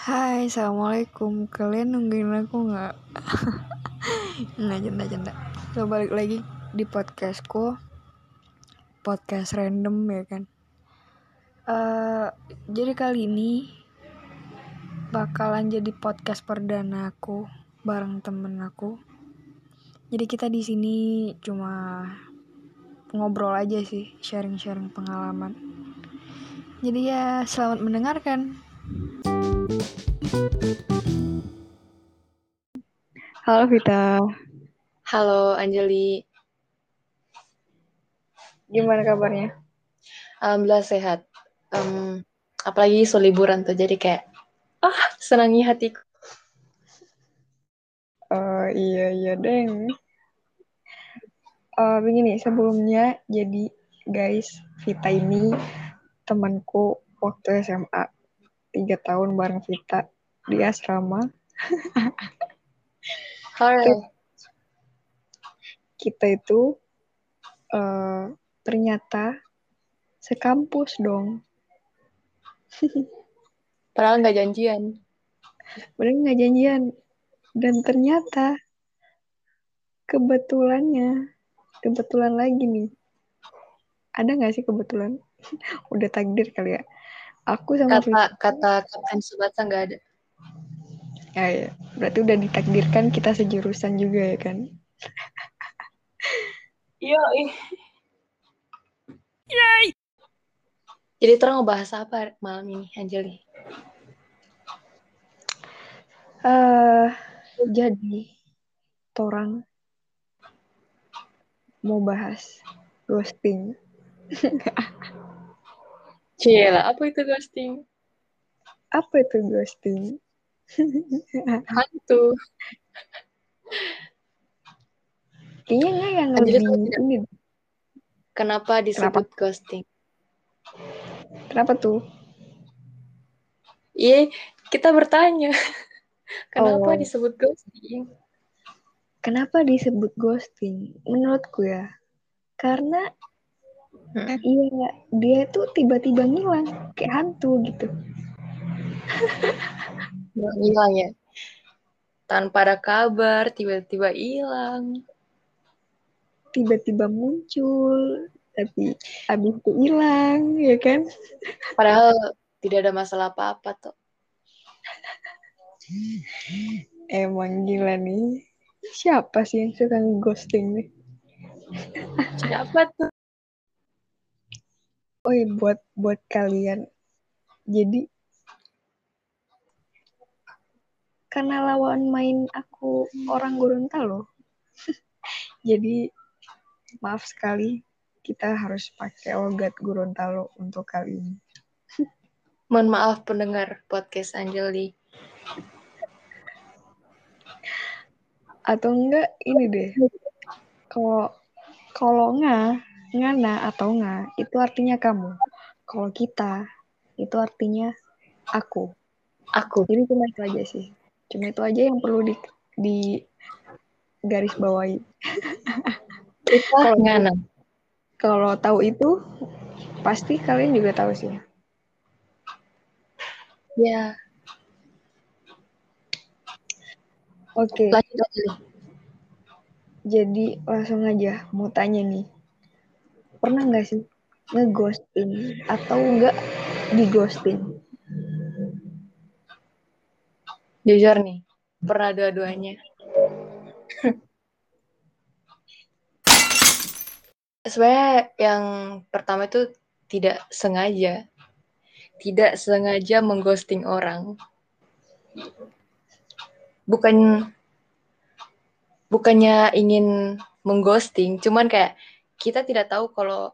Hai, assalamualaikum. Kalian nungguin aku nggak? nggak janda janda. So balik lagi di podcastku, podcast random ya kan. Uh, jadi kali ini bakalan jadi podcast perdana aku bareng temen aku. Jadi kita di sini cuma ngobrol aja sih, sharing-sharing pengalaman. Jadi ya selamat mendengarkan. Halo Vita. Halo Anjali. Gimana kabarnya? Alhamdulillah sehat. Um, apalagi so liburan tuh jadi kayak ah senangi hatiku. Oh iya iya deng. Uh, begini sebelumnya jadi guys Vita ini temanku waktu SMA tiga tahun bareng Vita di asrama. Halo. Kita itu uh, ternyata sekampus dong. Padahal nggak janjian. Padahal nggak janjian. Dan ternyata kebetulannya, kebetulan lagi nih. Ada nggak sih kebetulan? Udah takdir kali ya aku sama kata Vita. kata kapten Subasa nggak ada ya, ya berarti udah ditakdirkan kita sejurusan juga ya kan iya Yay. jadi terang bahas apa malam ini Anjali uh, jadi torang mau bahas ghosting Cila, apa itu ghosting? Apa itu ghosting? Hantu. Kayaknya nggak yang lebih ini. Kenapa disebut Kenapa? ghosting? Kenapa tuh? Iya, kita bertanya. Kenapa oh. disebut ghosting? Kenapa disebut ghosting? Menurutku ya, karena Hmm. Iya, dia tuh tiba-tiba ngilang kayak hantu gitu. Hilang ya. Tanpa ada kabar, tiba-tiba hilang. Tiba-tiba muncul, tapi habis itu hilang, ya kan? Padahal tidak ada masalah apa-apa tuh. Emang gila nih. Siapa sih yang suka ghosting nih? Siapa tuh? oh iya buat buat kalian jadi karena lawan main aku orang Gorontalo jadi maaf sekali kita harus pakai logat Gorontalo untuk kali ini mohon maaf pendengar podcast Anjeli atau enggak ini deh kalau kalau enggak ngana atau nga itu artinya kamu. Kalau kita itu artinya aku. Aku. Jadi cuma itu aja sih. Cuma itu aja yang perlu di di garis bawahi. Ngana. Kalau tahu itu pasti kalian juga tahu sih. Ya. Oke. Okay. Jadi langsung aja mau tanya nih pernah nggak sih ngeghosting atau enggak di Jujur nih, pernah dua-duanya. Sebenarnya yang pertama itu tidak sengaja. Tidak sengaja mengghosting orang. Bukan bukannya ingin mengghosting, cuman kayak kita tidak tahu kalau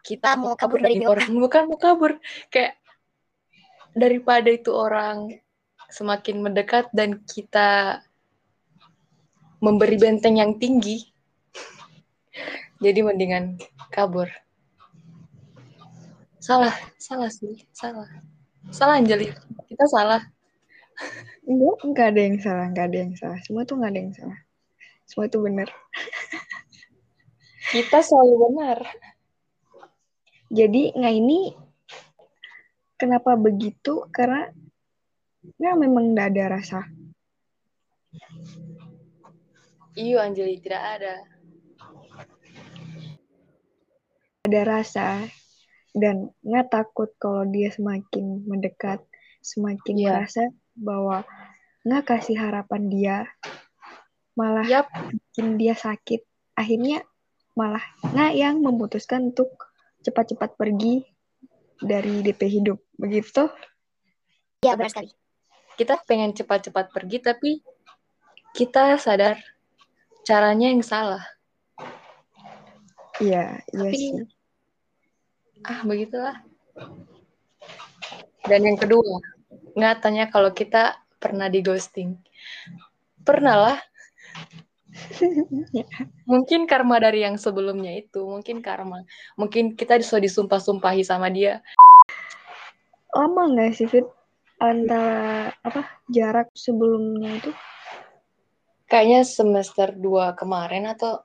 kita mau kabur dari orang bukan mau kabur kayak daripada itu orang semakin mendekat dan kita memberi benteng yang tinggi jadi mendingan kabur. Salah salah sih salah. Salah Anjali kita salah. Enggak enggak ada yang salah enggak ada yang salah. Semua tuh enggak ada yang salah. Semua itu benar. Kita selalu benar. Jadi nggak ini kenapa begitu? Karena ya memang tidak ada rasa. Iyo Anjali tidak ada. ada rasa. Dan nggak takut kalau dia semakin mendekat semakin Iya. merasa bahwa nggak kasih harapan dia malah Yap, bikin dia sakit. Akhirnya malah nggak yang memutuskan untuk cepat-cepat pergi dari DP hidup begitu Iya, benar sekali. kita pengen cepat-cepat pergi tapi kita sadar caranya yang salah. iya iya Tapi- sih Ah, begitulah. Dan yang kedua, nggak tanya kalau kita pernah di ghosting. Pernah lah. Mungkin karma dari yang sebelumnya itu, mungkin karma. Mungkin kita sudah disumpah-sumpahi sama dia. Lama nggak sih Fit antara apa jarak sebelumnya itu Kayaknya semester 2 kemarin atau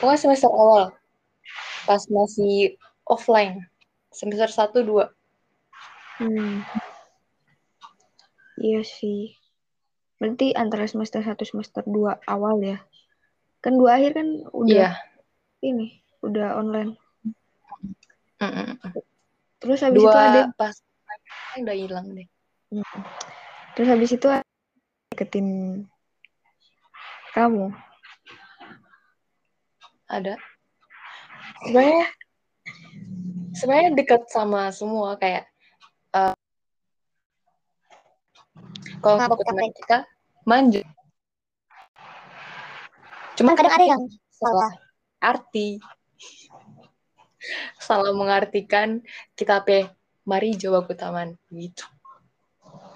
pokoknya semester awal. Pas masih offline. Semester 1 2. Hmm. Iya sih. Berarti antara semester 1 semester 2 awal ya. Kan dua akhir kan udah Iya. ini, udah online. Mm-mm. Terus habis itu ada Dua pas udah hilang deh. Hmm. Terus habis itu deketin kamu. Ada. Sebenarnya sebenarnya dekat sama semua kayak eh, kalau teman kita manja. Cuman Cuma kadang ada yang salah. arti salah mengartikan kita pe mari coba ke taman gitu.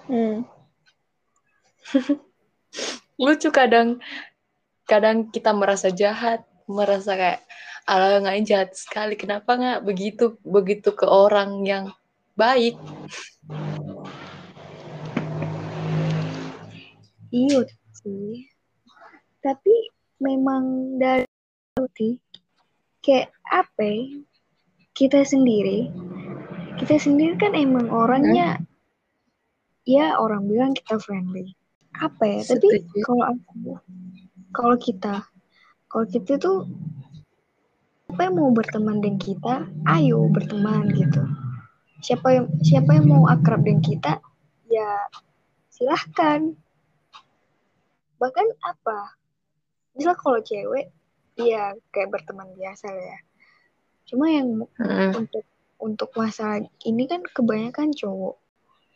Hmm. Lucu kadang kadang kita merasa jahat, merasa kayak ala nggak jahat sekali. Kenapa nggak begitu begitu ke orang yang baik? Iya sih. Tapi memang dari kayak apa ya, kita sendiri kita sendiri kan emang orangnya ya orang bilang kita friendly. Apa ya? Tapi Setuju. kalau aku kalau kita kalau kita tuh siapa yang mau berteman dengan kita ayo berteman gitu. Siapa yang siapa yang mau akrab dengan kita ya silahkan. Bahkan apa? Misal kalau cewek ya kayak berteman biasa lah ya. Cuma yang Mm-mm. untuk untuk masalah ini kan kebanyakan cowok.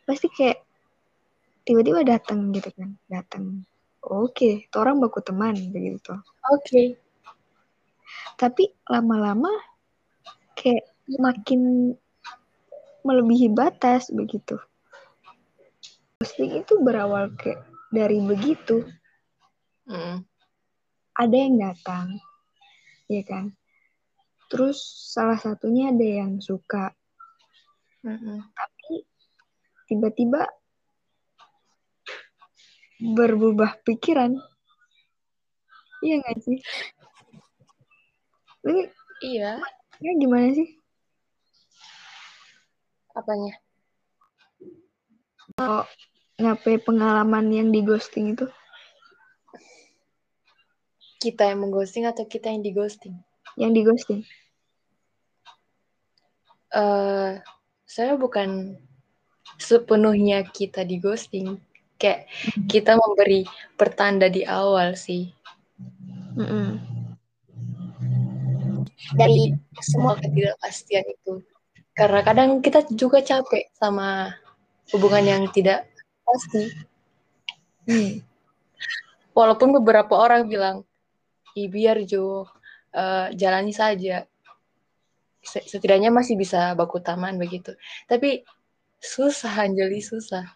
Pasti kayak tiba-tiba datang gitu kan datang oke tuh orang baku teman begitu Oke. tapi lama-lama kayak makin melebihi batas begitu. Ghosting itu berawal kayak dari begitu. Mm. ada yang datang ya kan terus salah satunya ada yang suka Mm-mm. tapi tiba-tiba berubah pikiran iya nggak sih ini Iya. ya gimana sih Apanya? kalau ngapain pengalaman yang di ghosting itu Kita yang mengghosting atau kita yang dighosting? yang di ghosting eh saya bukan sepenuhnya kita di ghosting. Kayak kita memberi pertanda di awal sih. Mm-mm. Dari Semua ketidakpastian itu. Karena kadang kita juga capek sama hubungan yang tidak pasti. Hmm. Walaupun beberapa orang bilang, Ih, biar Jo, eh, jalani saja. Se- Setidaknya masih bisa baku taman begitu. Tapi susah, Anjali, susah.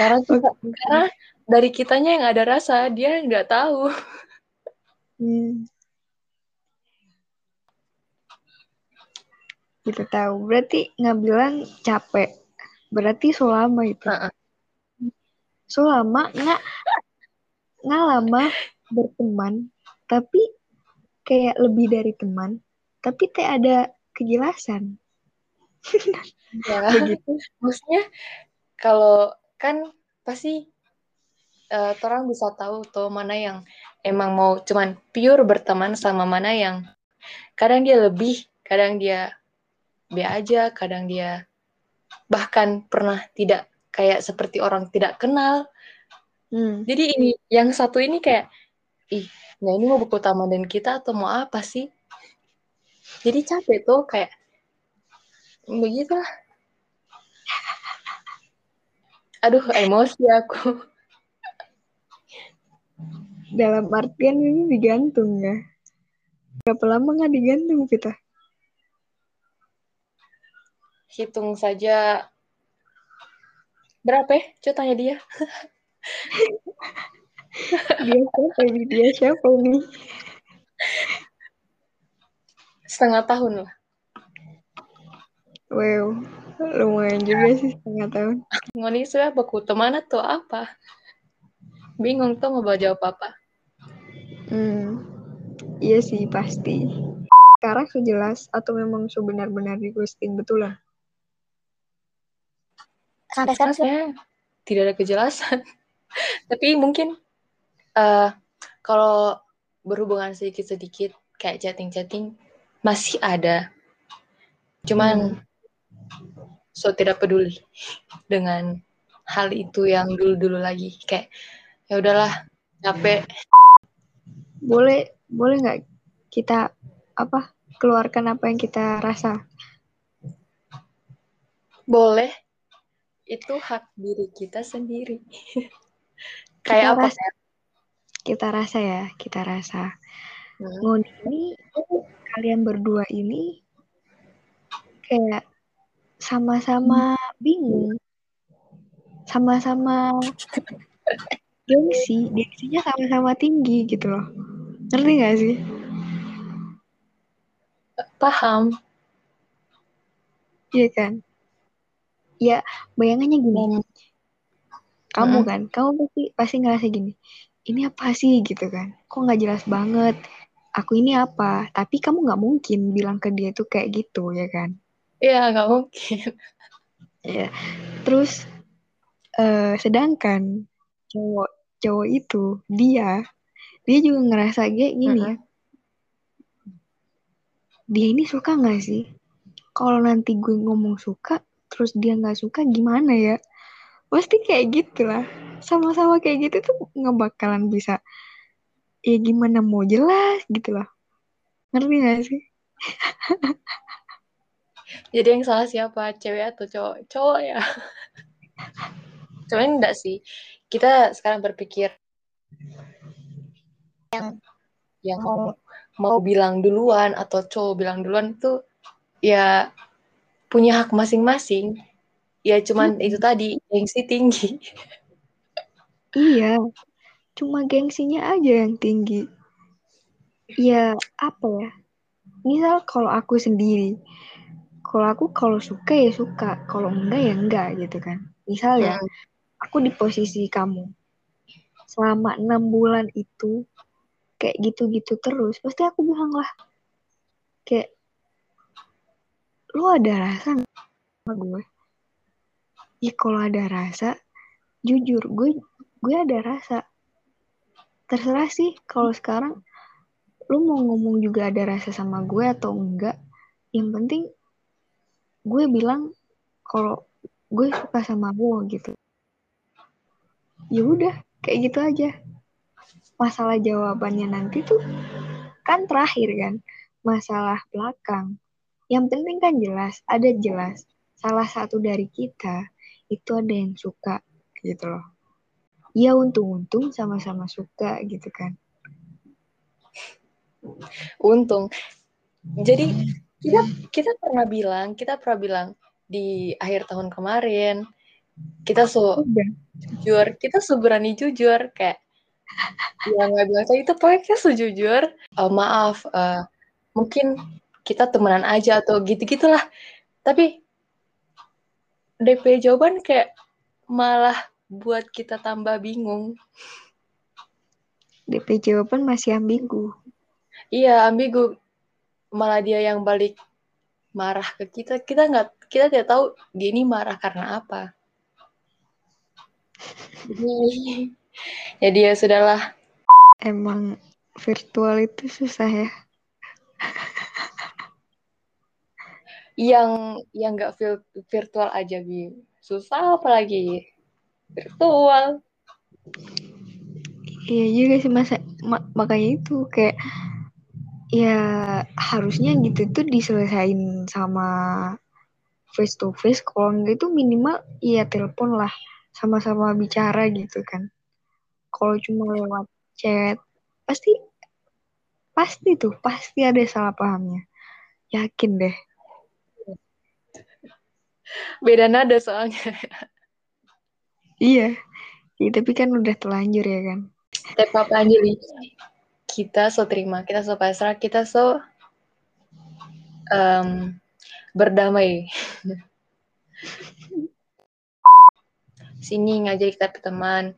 Karena kita- karena dari kitanya yang ada rasa, dia nggak tahu. Hmm. Kita tahu. Berarti nggak bilang capek. Berarti selama itu. Heeh. Selama nggak nggak lama berteman, tapi kayak lebih dari teman, tapi tak ada kejelasan. Ya, begitu maksudnya kalau kan pasti eh, orang bisa tahu tuh mana yang emang mau cuman pure berteman sama mana yang kadang dia lebih, kadang dia B aja, kadang dia bahkan pernah tidak kayak seperti orang tidak kenal. hmm. Jadi ini yang satu ini kayak ih, nah ini mau buku taman kita atau mau apa sih? Jadi capek tuh kayak begitulah. Aduh, emosi aku. dalam artian ini digantung ya berapa lama nggak digantung kita Hitung saja berapa ya? Coba tanya dia. dia siapa ini dia siapa ini Setengah tahun lah. wow lumayan juga sih setengah tahun Ngoni sudah baku teman atau apa? Bingung tuh mau jawab apa. hmm. iya sih pasti sekarang sejelas atau memang sebenar-benar di ghosting betulan Sampai sekarang sih tidak ada kejelasan. Tapi mungkin eh kalau berhubungan sedikit-sedikit kayak chatting-chatting masih ada. Cuman so tidak peduli dengan hal itu yang dulu-dulu lagi. Kayak ya udahlah capek. Boleh boleh nggak kita apa keluarkan apa yang kita rasa? Boleh. Itu hak diri kita sendiri. Kayak Kita apa rasa- kita rasa ya kita rasa. Hmm. Ngoni ini kalian berdua ini kayak sama-sama bingung. Sama-sama gengsi gengsinya sama-sama tinggi gitu loh. Ngerti gak sih? Paham. Iya kan? Ya bayangannya gini. Kamu Hmm. kan? Kamu pasti pasti ngerasa gini ini apa sih? Gitu kan. Kok nggak jelas banget? Aku ini apa? Tapi kamu nggak mungkin bilang ke dia tuh kayak gitu ya kan? Iya nggak mungkin. Ya terus eh, sedangkan cowok cowok itu dia dia juga ngerasa kayak gini. Mm-mm. dia ini suka nggak sih? Kalau nanti gue ngomong suka terus dia nggak suka gimana ya? Pasti kayak gitu lah sama-sama kayak gitu tuh nggak bakalan bisa ya gimana mau jelas gitu lah ngerti gak sih Jadi yang salah siapa? Cewek atau cowok? Cowok ya. Cuman enggak sih. Kita sekarang berpikir Yang- yang mau mau bilang duluan atau cowok bilang duluan itu ya punya hak masing-masing. Ya cuman Hmm. itu tadi gengsi tinggi. iya cuma gengsinya aja yang tinggi. Ya apa ya? Misal kalau aku sendiri kalau aku kalau suka ya suka kalau enggak ya enggak gitu kan. Misal ya Hmm. aku di posisi kamu selama enam bulan itu kayak gitu-gitu terus pasti aku bilang lah kayak lu ada rasa sama gue? Ya kalau ada rasa jujur gue gue ada rasa. Terserah sih kalau sekarang lu mau ngomong juga ada rasa sama gue atau enggak yang penting gue bilang kalau gue suka sama lo gitu. Ya udah kayak gitu aja. Masalah jawabannya nanti tuh kan terakhir kan masalah belakang. Yang penting kan jelas ada jelas. Salah satu dari kita itu ada yang suka gitu loh ya untung-untung sama-sama suka gitu kan. Untung. Jadi kita kita pernah bilang, kita pernah bilang di akhir tahun kemarin kita so udah. jujur, kita seberani jujur kayak ya nggak bilang itu pokoknya sejujur "Eh, maaf eh, mungkin kita temenan aja atau gitu gitulah tapi DP jawaban kayak malah buat kita tambah bingung. DP jawaban masih ambigu. Iya ambigu. Malah dia yang balik marah ke kita. Kita nggak kita tidak tahu dia ini marah karena apa. Jadi ya sudahlah. Emang virtual itu susah ya. yang yang nggak vir- virtual aja bi. Susah apalagi virtual. Iya juga sih masa ma- makanya itu kayak ya harusnya gitu tuh diselesain sama face to face kalau enggak itu minimal ya telepon lah sama-sama bicara gitu kan. Kalau cuma lewat chat pasti pasti tuh pasti ada salah pahamnya. Yakin deh. Beda nada soalnya iya. Ya, tapi kan udah telanjur ya kan? Tapi apa Anjali kita so terima kita so pasrah kita so em, berdamai. Sini ngajak kita teman.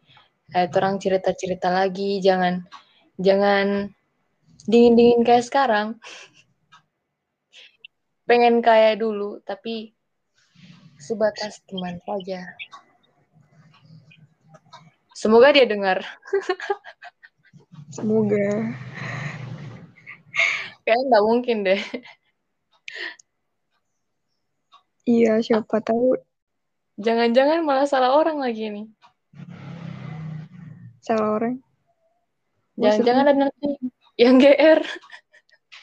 Kayak orang cerita-cerita lagi jangan jangan dingin-dingin kayak sekarang. Pengen kayak dulu tapi sebatas teman saja semoga dia dengar. Semoga. Kayaknya nggak mungkin deh. Iya siapa tahu. Jangan-jangan malah salah orang lagi nih salah orang. Jangan-jangan ada nanti yang GR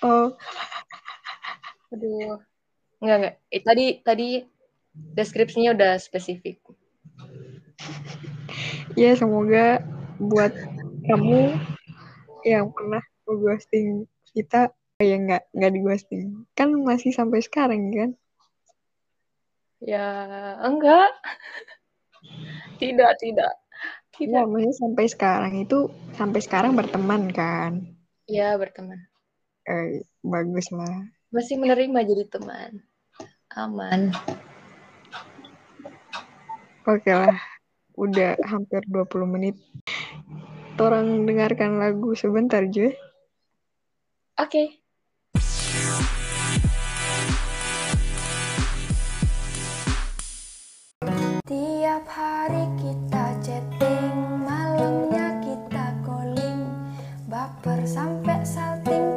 oh. Aduh. Enggak enggak Eh, tadi tadi deskripsinya udah spesifik ya semoga buat kamu yang pernah ghosting kita ya nggak nggak di ghosting kan masih sampai sekarang kan? Ya enggak. Tidak tidak. Ya tidak maksudnya sampai sekarang itu sampai sekarang berteman kan? Ya berteman. Eh, bagus lah. Masih menerima jadi teman. Aman. Oke lah udah hampir 20 menit. Orang dengarkan lagu sebentar Joy. Oke. Tiap hari kita chatting, malamnya kita calling. Baper sampai salting,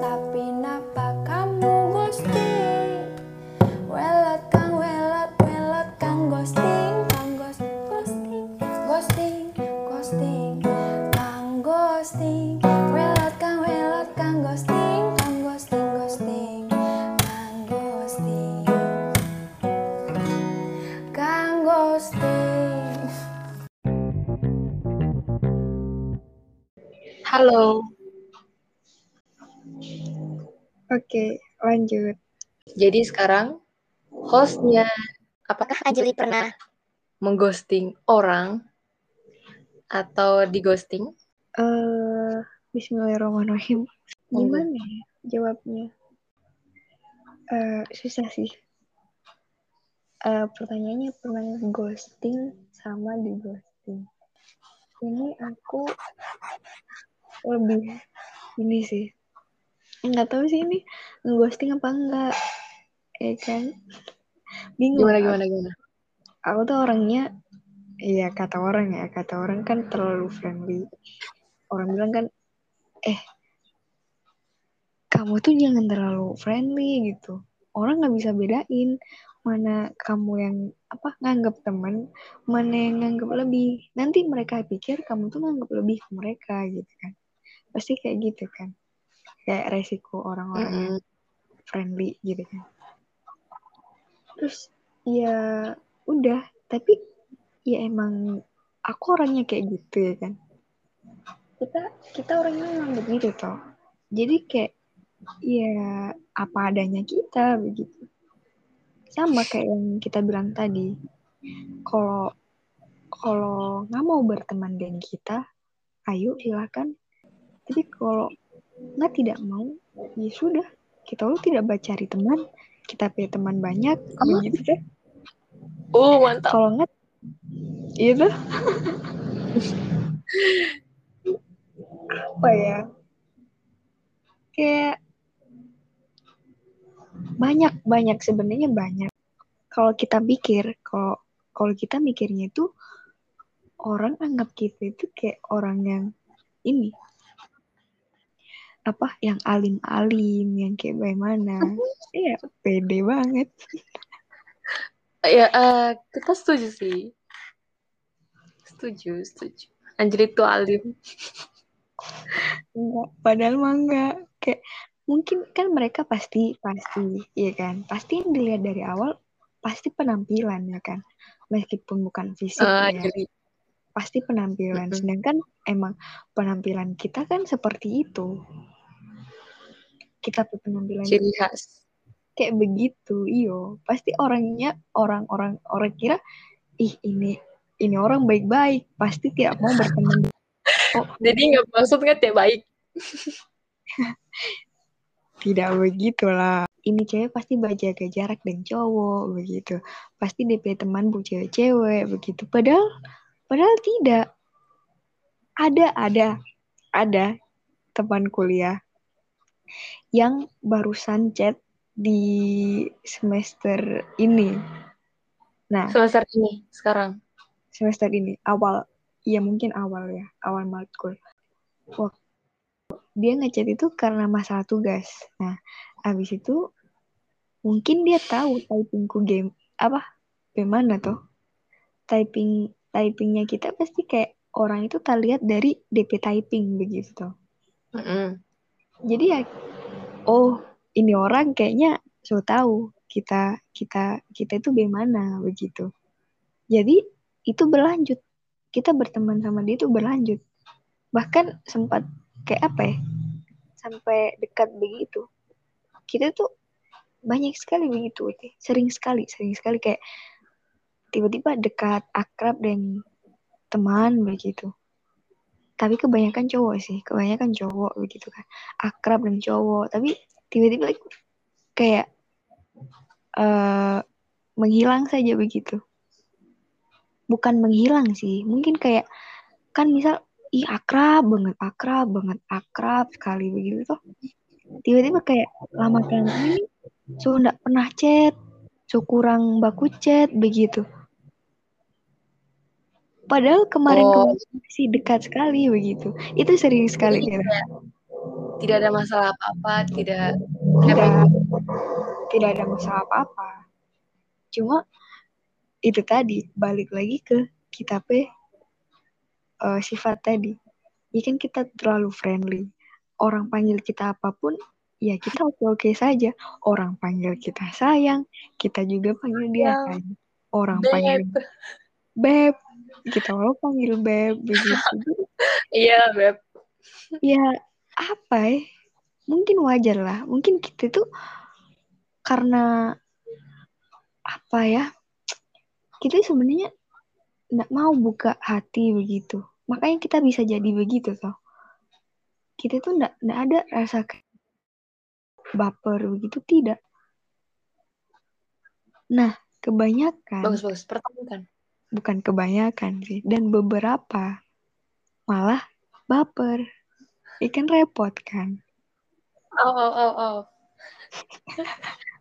lanjut. Jadi sekarang hostnya Apakah Anjali pernah? mengghosting orang atau di ghosting eh Bismillahirrahmanirrahim. Gimana ya jawabnya? Eh susah sih. Eh pertanyaannya pernah ghosting sama di ghosting ini aku lebih ini sih nggak tahu sih ini ghosting apa enggak ya kan? Bingung. Gimana aku. gimana gimana? Aku tuh orangnya iya kata orang ya kata orang kan terlalu friendly. Orang bilang kan eh kamu tuh jangan terlalu friendly gitu. Orang nggak bisa bedain mana kamu yang apa nganggap teman mana yang nganggap lebih. Nanti mereka pikir kamu tuh nganggap lebih ke mereka gitu kan. Pasti kayak gitu kan kayak resiko orang-orang yang Mm-mm. friendly gitu kan. Terus ya udah tapi ya emang aku orangnya kayak gitu ya kan. Kita kita orangnya memang begitu toh. Jadi kayak ya apa adanya kita begitu. Sama kayak yang kita bilang tadi kalau kalau nggak mau berteman dengan kita ayo silakan. Tapi kalau nggak tidak mau. Ya sudah. Kita lu tidak cari teman. Kita punya teman banyak. Begitu deh oh mantap. Kalau nggak itu apa ya? Kayak banyak banyak. Sebenarnya banyak. Kalau kita pikir kalau kalau kita mikirnya itu orang anggap kita itu kayak orang yang ini apa yang alim-alim yang kayak bagaimana? Iya pede banget. Ya, eh, kita setuju sih. Setuju, setuju. Anjir itu alim. enggak padahal mah enggak. Kayak mungkin kan mereka pasti pasti ya kan? Pasti yang dilihat dari awal pasti penampilan ya kan? Meskipun bukan fisik Eh, ya. jadi, pasti penampilan. Sedangkan emang penampilan kita kan seperti itu kita tuh penampilan ciri khas. kayak begitu iyo. Pasti orangnya orang-orang orang kira ih ini ini orang baik-baik. Pasti tidak mau berteman. Jadi nggak maksudnya tidak baik. tidak begitulah. Ini cewek pasti berjaga jarak dan cowok begitu. Pasti DP teman bu cewek-cewek begitu. Padahal padahal tidak. Ada ada ada teman kuliah yang barusan chat di semester ini. Nah. Semester ini, sekarang. semester ini awal. Ya mungkin awal ya awal matkul Wah, dia ngechat itu karena masalah tugas. Nah habis itu mungkin dia tahu typingku game apa gimana tuh typing typingnya kita pasti kayak orang itu tak lihat dari DP typing begitu tuh Mm-mm. Jadi ya oh ini orang kayaknya so tahu kita kita kita itu bagaimana begitu. Jadi itu berlanjut. Kita berteman sama dia itu berlanjut. Bahkan sempat kayak apa ya sampai dekat begitu. Kita tuh banyak sekali begitu sering sekali sering sekali kayak tiba-tiba dekat akrab dan teman begitu tapi kebanyakan cowok sih kebanyakan cowok begitu kan. Akrab dan cowok. Tapi tiba-tiba kayak eh menghilang saja begitu. Bukan menghilang sih mungkin kayak kan misal ih akrab banget akrab banget akrab sekali begitu tuh tiba-tiba kayak lama kelamaan ini so nggak pernah chat so kurang baku chat begitu padahal kemarin Oh. masih dekat sekali begitu. Itu sering sekali kayak tidak ada masalah apa-apa, tidak tidak. tidak ada masalah apa-apa. Cuma itu tadi balik lagi ke kita pe eh, sifat tadi. Ya kan kita terlalu friendly. Orang panggil kita apa pun ya kita oke oke saja. Orang panggil kita sayang kita juga panggil dia sayang. Orang Beb. panggil beb kita lo panggil beb begitu Iya, Beb. ya apa ya? Mungkin wajar lah. Mungkin kita tuh karena apa ya? Kita sebenarnya nggak mau buka hati begitu. Makanya kita bisa jadi begitu toh. Kita tuh nggak nggak ada rasa baper begitu tidak. Nah kebanyakan Bagus, bagus. Pertahankan. Bukan kebanyakan sih dan beberapa malah baper ikan repot kan Oh, oh, oh, oh.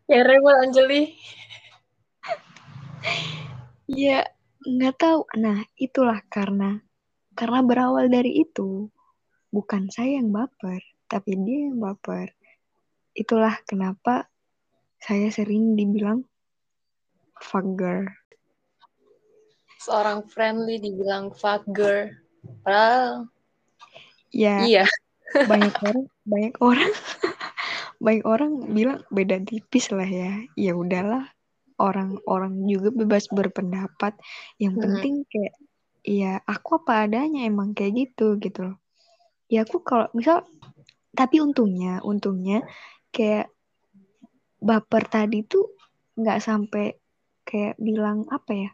ya, Rebel Anjeli. Ya, nggak tahu. Nah, itulah karena karena berawal dari itu bukan saya yang baper, tapi dia yang baper. Itulah kenapa saya sering dibilang fugger. Seorang friendly dibilang fuck girl. Padahal, Ya, iya. banyak orang, banyak orang, banyak orang bilang beda tipis lah ya. Ya udahlah, orang-orang juga bebas berpendapat. Yang penting kayak, ya aku apa adanya emang kayak gitu gitu loh. Ya aku kalau misal, tapi untungnya, untungnya kayak baper tadi tuh nggak sampai kayak bilang apa ya,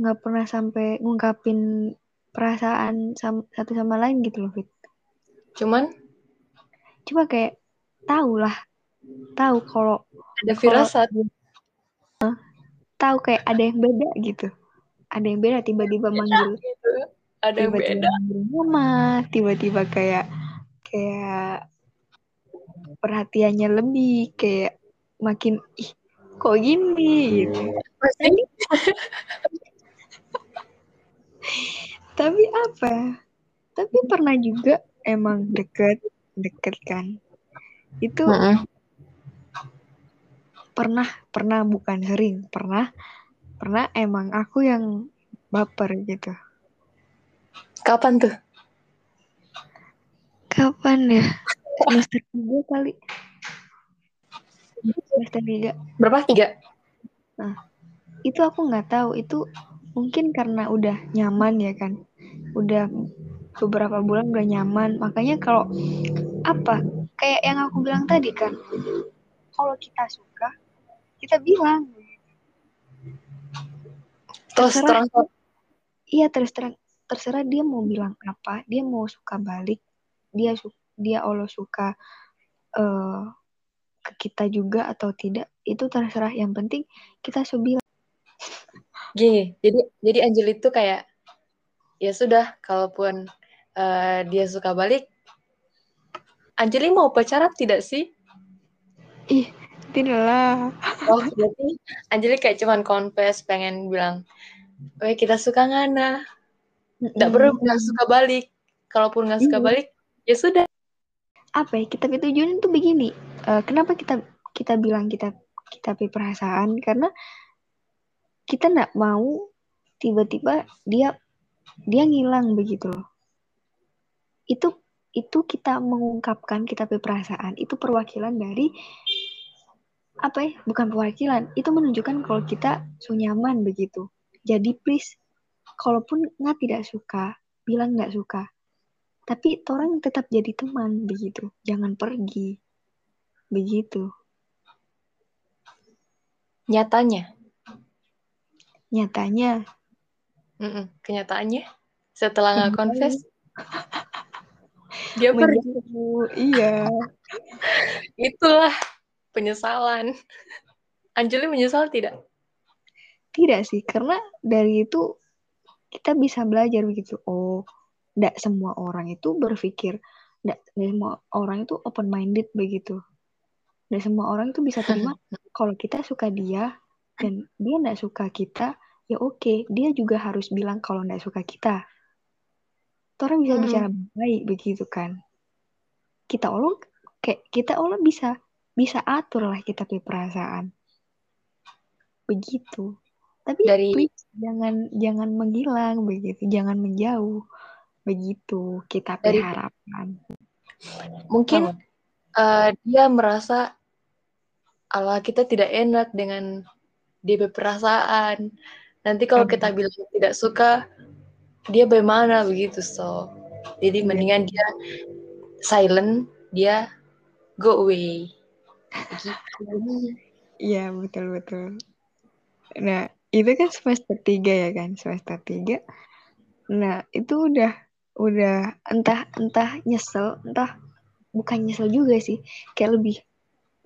nggak pernah sampai ngungkapin perasaan sam- satu sama lain gitu loh, Fit. Cuman Cuma kayak tahu lah, tahu kalau ada firasat. tahu kayak ada yang beda gitu. Ada yang beda tiba-tiba manggil Gitu. Ada yang tiba-tiba beda. manggil mama, tiba-tiba kayak kayak perhatiannya lebih kayak makin ih kok gini gitu Pasti tapi apa ya? tapi pernah juga emang deket deket kan itu Mm-mm. pernah pernah bukan sering pernah pernah emang aku yang baper gitu Kapan tuh? kapan ya semester tiga kali semester tiga Berapa? Tiga? itu aku nggak tahu itu mungkin karena udah nyaman ya kan udah beberapa bulan udah nyaman. Makanya kalau apa kayak yang aku bilang tadi kan kalau kita suka kita bilang. Terus Terserah. terang iya terus terang. Terserah dia mau bilang apa dia mau suka balik dia su dia Allah suka eh ke kita juga atau tidak itu terserah. Yang penting kita sebilang gini. Jadi jadi Angel itu kayak ya sudah, kalaupun eh, dia suka balik, Anjeli mau pacaran tidak sih? ih tidaklah Oh, berarti Anjeli kayak cuman confess pengen bilang, "Weh, kita suka ngana." Nggak perlu bilang suka balik. Kalaupun nggak suka Iya. balik, ya sudah. apa ya kita tujuan itu begini Eh, kenapa kita kita bilang kita kita perasaan karena kita nggak mau tiba-tiba dia dia ngilang begitu loh. Itu itu kita mengungkapkan kita perasaan itu perwakilan dari apa ya bukan perwakilan itu menunjukkan kalau kita so nyaman begitu. Jadi please kalaupun nggak tidak suka bilang nggak suka tapi orang tetap jadi teman begitu. Jangan pergi. Begitu. Nyatanya, nyatanya Mm-mm, kenyataannya setelah nggak Kembali. confess, dia pergi. iya Itulah penyesalan. Anjeli menyesal tidak? tidak sih karena dari itu kita bisa belajar begitu oh tidak semua orang itu berpikir tidak semua orang itu open minded begitu tidak semua orang itu bisa terima kalau kita suka dia dan dia tidak suka kita ya oke. Dia juga harus bilang kalau tidak suka kita. Orang bisa Hmm. bicara baik begitu kan? Kita Allah kayak kita Allah bisa bisa atur lah kita punya perasaan. Begitu. Tapi Dari- please jangan jangan menghilang begitu. Jangan menjauh. Begitu kita Dari- harapan Mungkin eh, dia merasa Allah kita tidak enak dengan dia berperasaan. Nanti kalau kita bilang tidak suka, dia bagaimana begitu so. Jadi Iya. mendingan dia silent, dia go away. Gitu. Iya betul betul. Nah itu kan semester tiga ya kan semester tiga. Nah itu udah udah entah entah nyesel entah bukan nyesel juga sih kayak lebih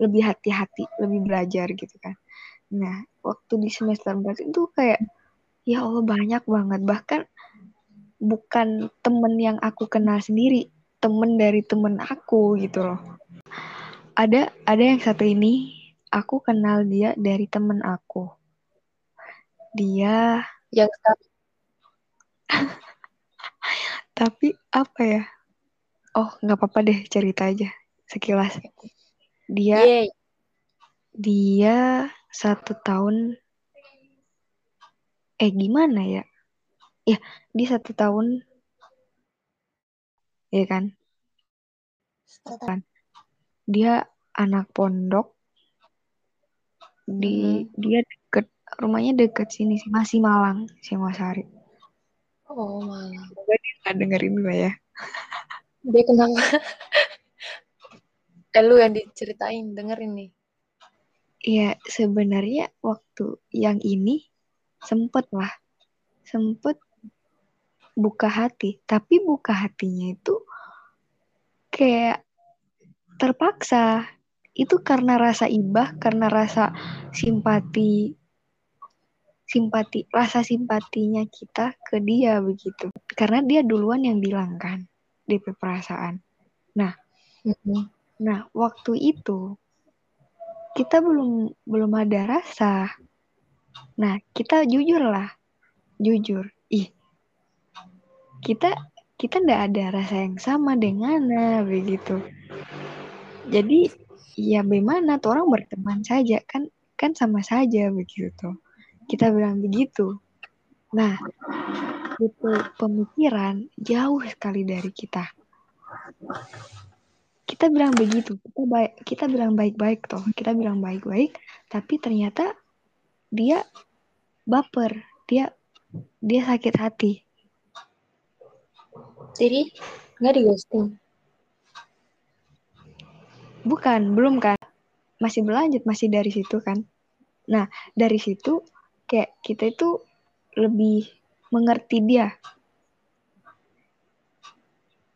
lebih hati-hati lebih belajar gitu kan. Nah waktu di semester 4 itu kayak ya Allah banyak banget bahkan bukan temen yang aku kenal sendiri temen dari temen aku gitu loh. Ada ada yang satu ini aku kenal dia dari temen aku. Dia Yang tapi apa ya? Oh nggak apa-apa deh cerita aja sekilas. Dia Yeay. dia satu tahun eh gimana ya? Ya dia satu tahun ya kan? Dia anak pondok di dia deket rumahnya deket sini sih masih Malang Singosari. Oh malah. Nggak dengerin gue ya. Dia kenapa? eh lu yang diceritain, dengerin nih. Iya, sebenarnya waktu yang ini sempet lah, sempet buka hati. Tapi buka hatinya itu kayak terpaksa. Itu karena rasa ibah, karena rasa simpati, simpati, rasa simpatinya kita ke dia begitu. Karena dia duluan yang bilang kan, DP perasaan. Nah, waktu itu kita belum belum ada rasa. Nah, kita jujur lah. Jujur. Ih. Kita kita ndak ada rasa yang sama dengan begitu. Jadi ya bagaimana tuh orang berteman saja kan kan sama saja begitu. Kita bilang begitu. Nah, itu pemikiran jauh sekali dari kita. Kita bilang begitu, kita baik, kita bilang baik-baik toh, kita bilang baik-baik, tapi ternyata dia baper, dia dia sakit hati. Jadi nggak di ghosting. Bukan, belum kan? Masih berlanjut, masih dari situ kan? Nah, dari situ kayak kita itu lebih mengerti dia.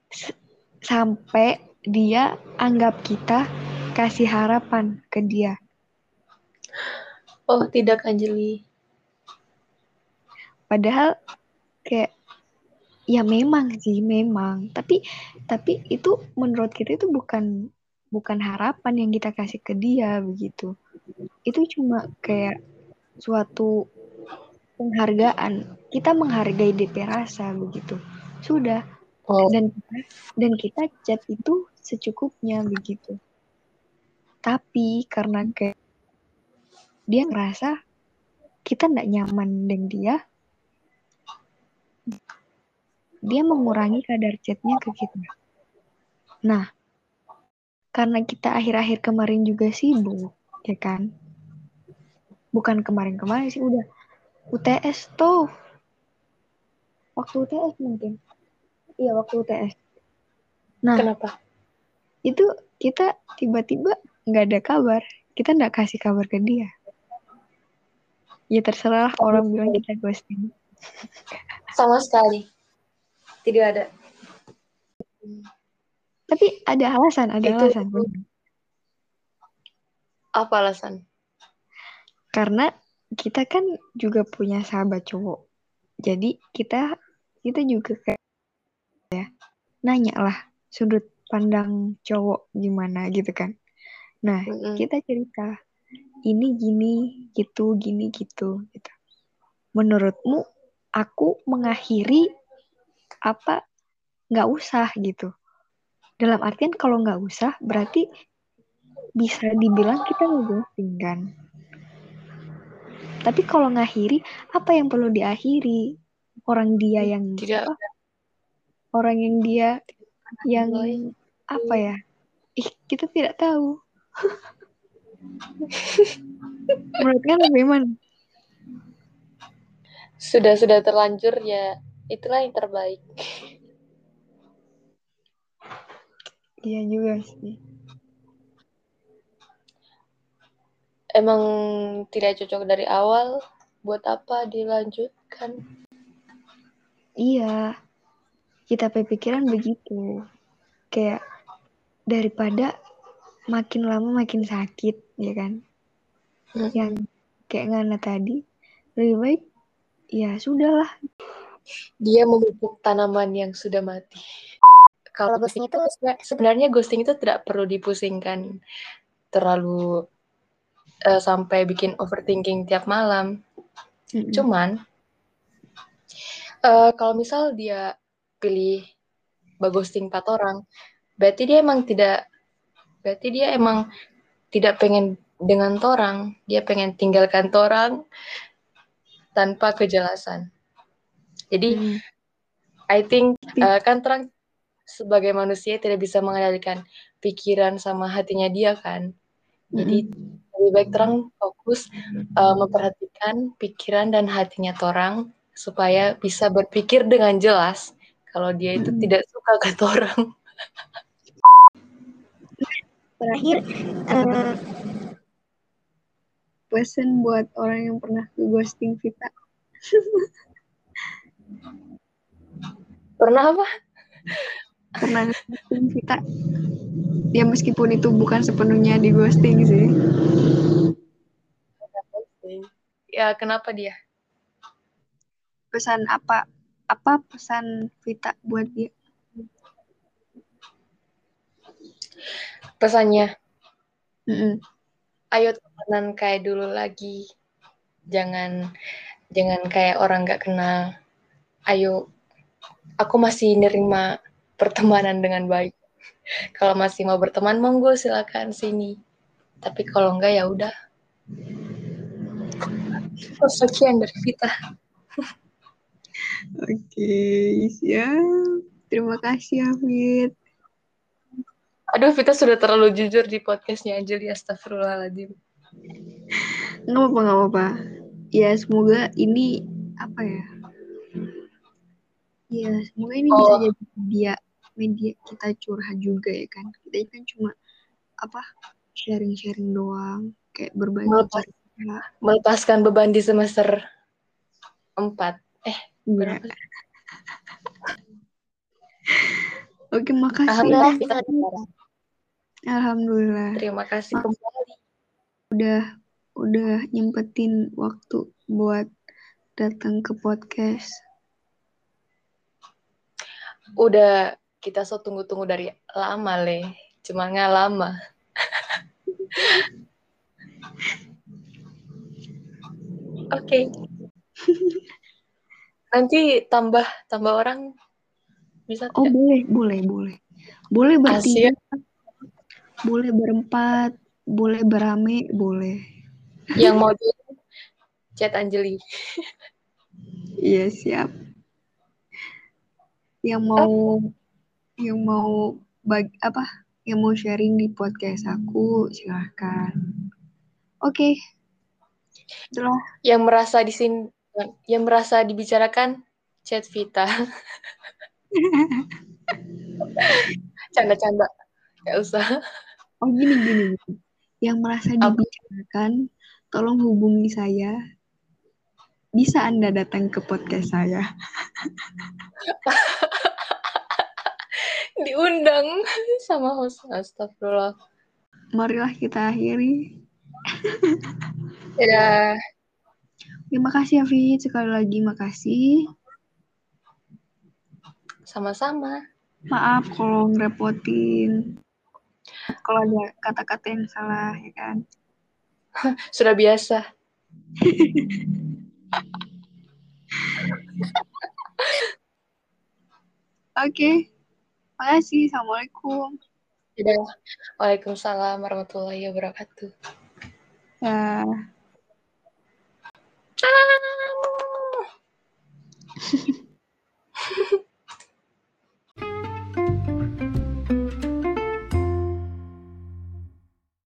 S- sampai dia anggap kita kasih harapan ke dia. Oh tidak Anjeli. Padahal kayak ya memang sih memang, tapi tapi itu menurut kita itu bukan bukan harapan yang kita kasih ke dia begitu. Itu cuma kayak suatu penghargaan. Kita menghargai DP rasa begitu. Sudah Oh dan dan kita chat itu secukupnya begitu. Tapi karena kayak dia ngerasa kita nggak nyaman dengan dia, dia mengurangi kadar chatnya ke kita. Nah, karena kita akhir-akhir kemarin juga sibuk, ya kan? Bukan kemarin-kemarin sih udah UTS tuh. Waktu UTS mungkin. Iya, waktu UTS. Nah, kenapa? itu kita tiba-tiba nggak ada kabar. Kita nggak kasih kabar ke dia. Ya terserah orang bilang kita ghosting. Sama sekali tidak ada. Tapi ada alasan, ada Itu- alasan. Apa alasan? Karena kita kan juga punya sahabat cowok. Jadi kita kita juga kayak ya nanya lah sudut pandang cowok gimana gitu kan. Nah, Mm-mm. kita cerita ini gini gitu gini gitu gitu. Menurutmu aku mengakhiri apa nggak usah gitu. Dalam artian kalau nggak usah berarti bisa dibilang kita ngeghosting kan. Tapi kalau ngakhiri, apa yang perlu diakhiri? Orang dia yang Tidak. apa? Orang yang dia yang Boy. apa ya? Ih, kita tidak tahu. Menurut kan bagaimana? Sudah sudah terlanjur ya itulah yang terbaik. Iya juga sih. Emang tidak cocok dari awal. Buat apa dilanjutkan? Iya. Kita pikiran begitu. Kayak daripada makin lama makin sakit, ya kan? Mm-mm. Yang kayak Ngana tadi, lebih baik ya sudahlah. Dia memupuk tanaman yang sudah mati. Kalau ghosting itu sebenarnya ghosting itu tidak perlu dipusingkan terlalu eh, sampai bikin overthinking tiap malam. Mm-mm. Cuman eh, kalau misal dia pilih ghosting empat orang, berarti dia emang tidak, berarti dia emang tidak pengen dengan torang, dia pengen tinggalkan torang tanpa kejelasan. Jadi Mm. I think eh, kan terang sebagai manusia tidak bisa mengendalikan pikiran sama hatinya dia kan. Jadi lebih baik terang fokus eh, memperhatikan pikiran dan hatinya torang supaya bisa berpikir dengan jelas kalau dia itu Mm-mm. tidak suka ke torang. terakhir eh, Pesan buat orang yang pernah ke ghosting Vita. Pernah apa? Pernah ghosting Vita. Ya meskipun itu bukan sepenuhnya di ghosting sih. Ya kenapa dia? Pesan apa? Apa pesan Vita buat dia? Pesannya Mm-mm. ayo temenan kayak dulu lagi. Jangan jangan kayak orang gak kenal. Ayo, aku masih nerima pertemanan dengan baik. Kalau masih mau berteman, monggo silakan sini. Tapi kalau enggak ya udah. Oh, sekian dari Vita. Oke, siap. Terima kasih, Hafid. Aduh, Vita sudah terlalu jujur di podcastnya Anjeli. Astagfirullahaladzim. Nggak apa-apa, nggak apa-apa. Ya, semoga ini, apa ya? Ya, semoga ini bisa Oh. jadi media, media kita curhat juga ya kan. Kita kan cuma, apa, sharing-sharing doang. Kayak berbagi Melepas-. Melepaskan beban di semester 4. Eh, Iya. berapa? Oke, makasih. Alhamdulillah, Vita. Vita. Alhamdulillah. Terima kasih kembali. Udah, udah nyempetin waktu buat datang ke podcast. Udah kita so tunggu-tunggu dari lama, Le. Cuma nggak lama. Oke. Nanti tambah tambah orang bisa Oh tidak? boleh, boleh, boleh. Boleh bertiga, Asyik. boleh berempat, boleh berame, boleh. Yang mau join chat Anjeli. Iya siap. Yang mau, yang mau bag apa? Yang mau sharing di podcast aku silahkan. Oke. Itulah. Yang merasa di sini yang merasa dibicarakan chat Vita. Canda-canda. Gak usah. Oh gini gini. Yang merasa dibicarakan, tolong hubungi saya. Bisa Anda datang ke podcast saya. Diundang sama host. Astagfirullah. Marilah kita akhiri. Ya, Terima kasih Afid, sekali lagi makasih. sama-sama. Maaf kalau ngerepotin. Kalau ada kata-kata yang salah, ya kan? Sudah biasa. Oke. Makasih. Assalamualaikum. Waalaikumsalam warahmatullahi wabarakatuh. Ya. Ah.